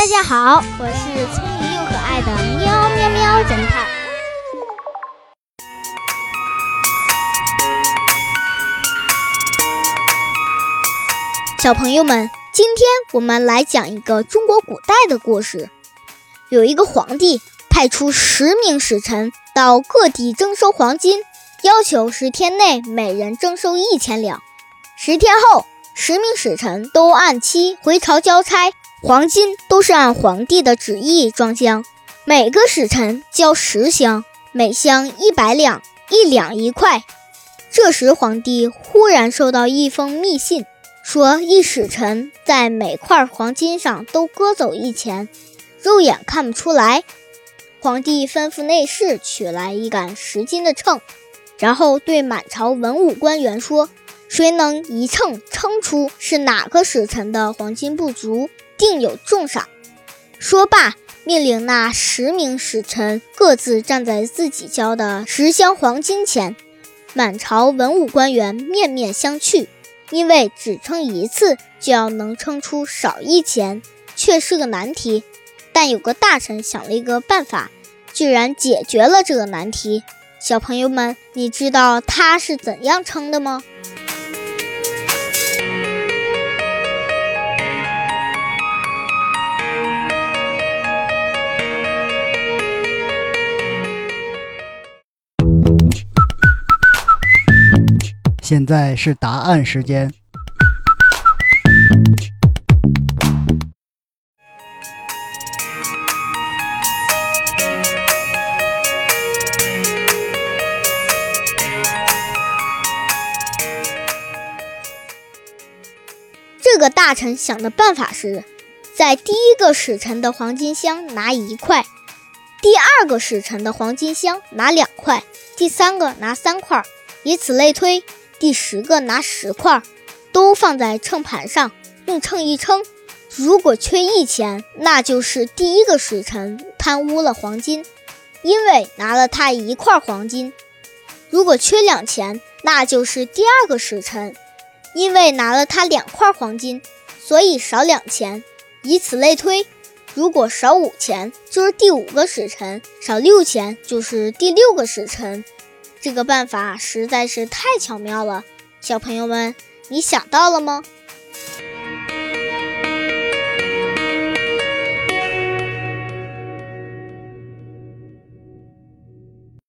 大家好，我是聪明又可爱的喵喵喵侦探。小朋友们，今天我们来讲一个中国古代的故事。有一个皇帝派出十名使臣到各地征收黄金，要求十天内每人征收一千两。十天后，十名使臣都按期回朝交差。黄金都是按皇帝的旨意装箱，每个使臣交十箱，每箱一百两，一两一块。这时，皇帝忽然收到一封密信，说一使臣在每块黄金上都割走一钱，肉眼看不出来。皇帝吩咐内侍取来一杆十斤的秤，然后对满朝文武官员说：“谁能一秤称出是哪个使臣的黄金不足？”定有重赏。说罢，命令那十名使臣各自站在自己交的十箱黄金前。满朝文武官员面面相觑，因为只称一次就要能称出少一钱，却是个难题。但有个大臣想了一个办法，居然解决了这个难题。小朋友们，你知道他是怎样称的吗？现在是答案时间。这个大臣想的办法是，在第一个使臣的黄金箱拿一块，第二个使臣的黄金箱拿两块，第三个拿三块，以此类推。第十个拿十块，都放在秤盘上，用秤一称，如果缺一钱，那就是第一个使臣贪污了黄金，因为拿了他一块黄金；如果缺两钱，那就是第二个使臣，因为拿了他两块黄金，所以少两钱。以此类推，如果少五钱，就是第五个使臣；少六钱，就是第六个使臣。这个办法实在是太巧妙了，小朋友们，你想到了吗？